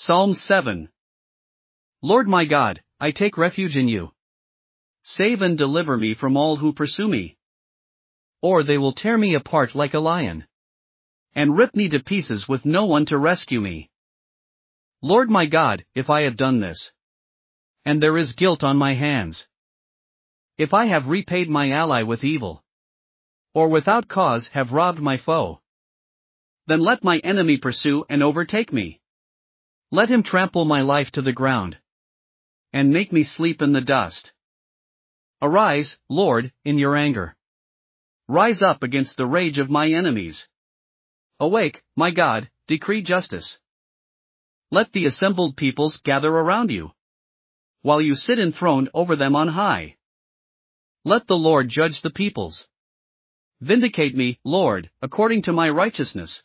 Psalm 7. Lord my God, I take refuge in you. Save and deliver me from all who pursue me. Or they will tear me apart like a lion. And rip me to pieces with no one to rescue me. Lord my God, if I have done this. And there is guilt on my hands. If I have repaid my ally with evil. Or without cause have robbed my foe. Then let my enemy pursue and overtake me. Let him trample my life to the ground. And make me sleep in the dust. Arise, Lord, in your anger. Rise up against the rage of my enemies. Awake, my God, decree justice. Let the assembled peoples gather around you. While you sit enthroned over them on high. Let the Lord judge the peoples. Vindicate me, Lord, according to my righteousness.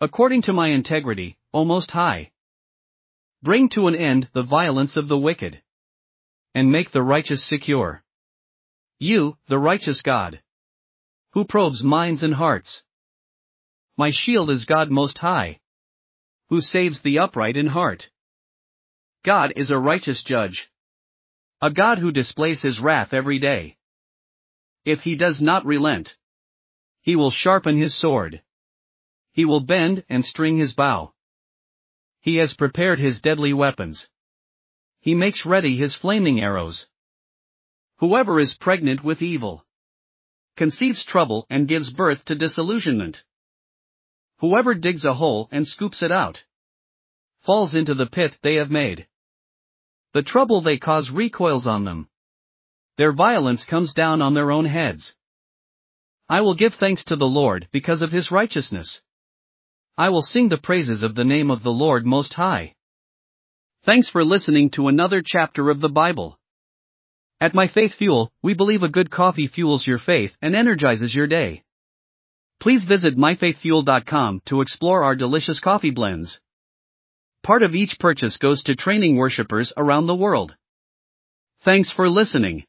According to my integrity, O Most High. Bring to an end the violence of the wicked. And make the righteous secure. You, the righteous God. Who probes minds and hearts. My shield is God Most High. Who saves the upright in heart. God is a righteous judge. A God who displays his wrath every day. If he does not relent, he will sharpen his sword. He will bend and string his bow. He has prepared his deadly weapons. He makes ready his flaming arrows. Whoever is pregnant with evil conceives trouble and gives birth to disillusionment. Whoever digs a hole and scoops it out falls into the pit they have made. The trouble they cause recoils on them. Their violence comes down on their own heads. I will give thanks to the Lord because of his righteousness. I will sing the praises of the name of the Lord Most High. Thanks for listening to another chapter of the Bible. At My Faith Fuel, we believe a good coffee fuels your faith and energizes your day. Please visit myfaithfuel.com to explore our delicious coffee blends. Part of each purchase goes to training worshippers around the world. Thanks for listening.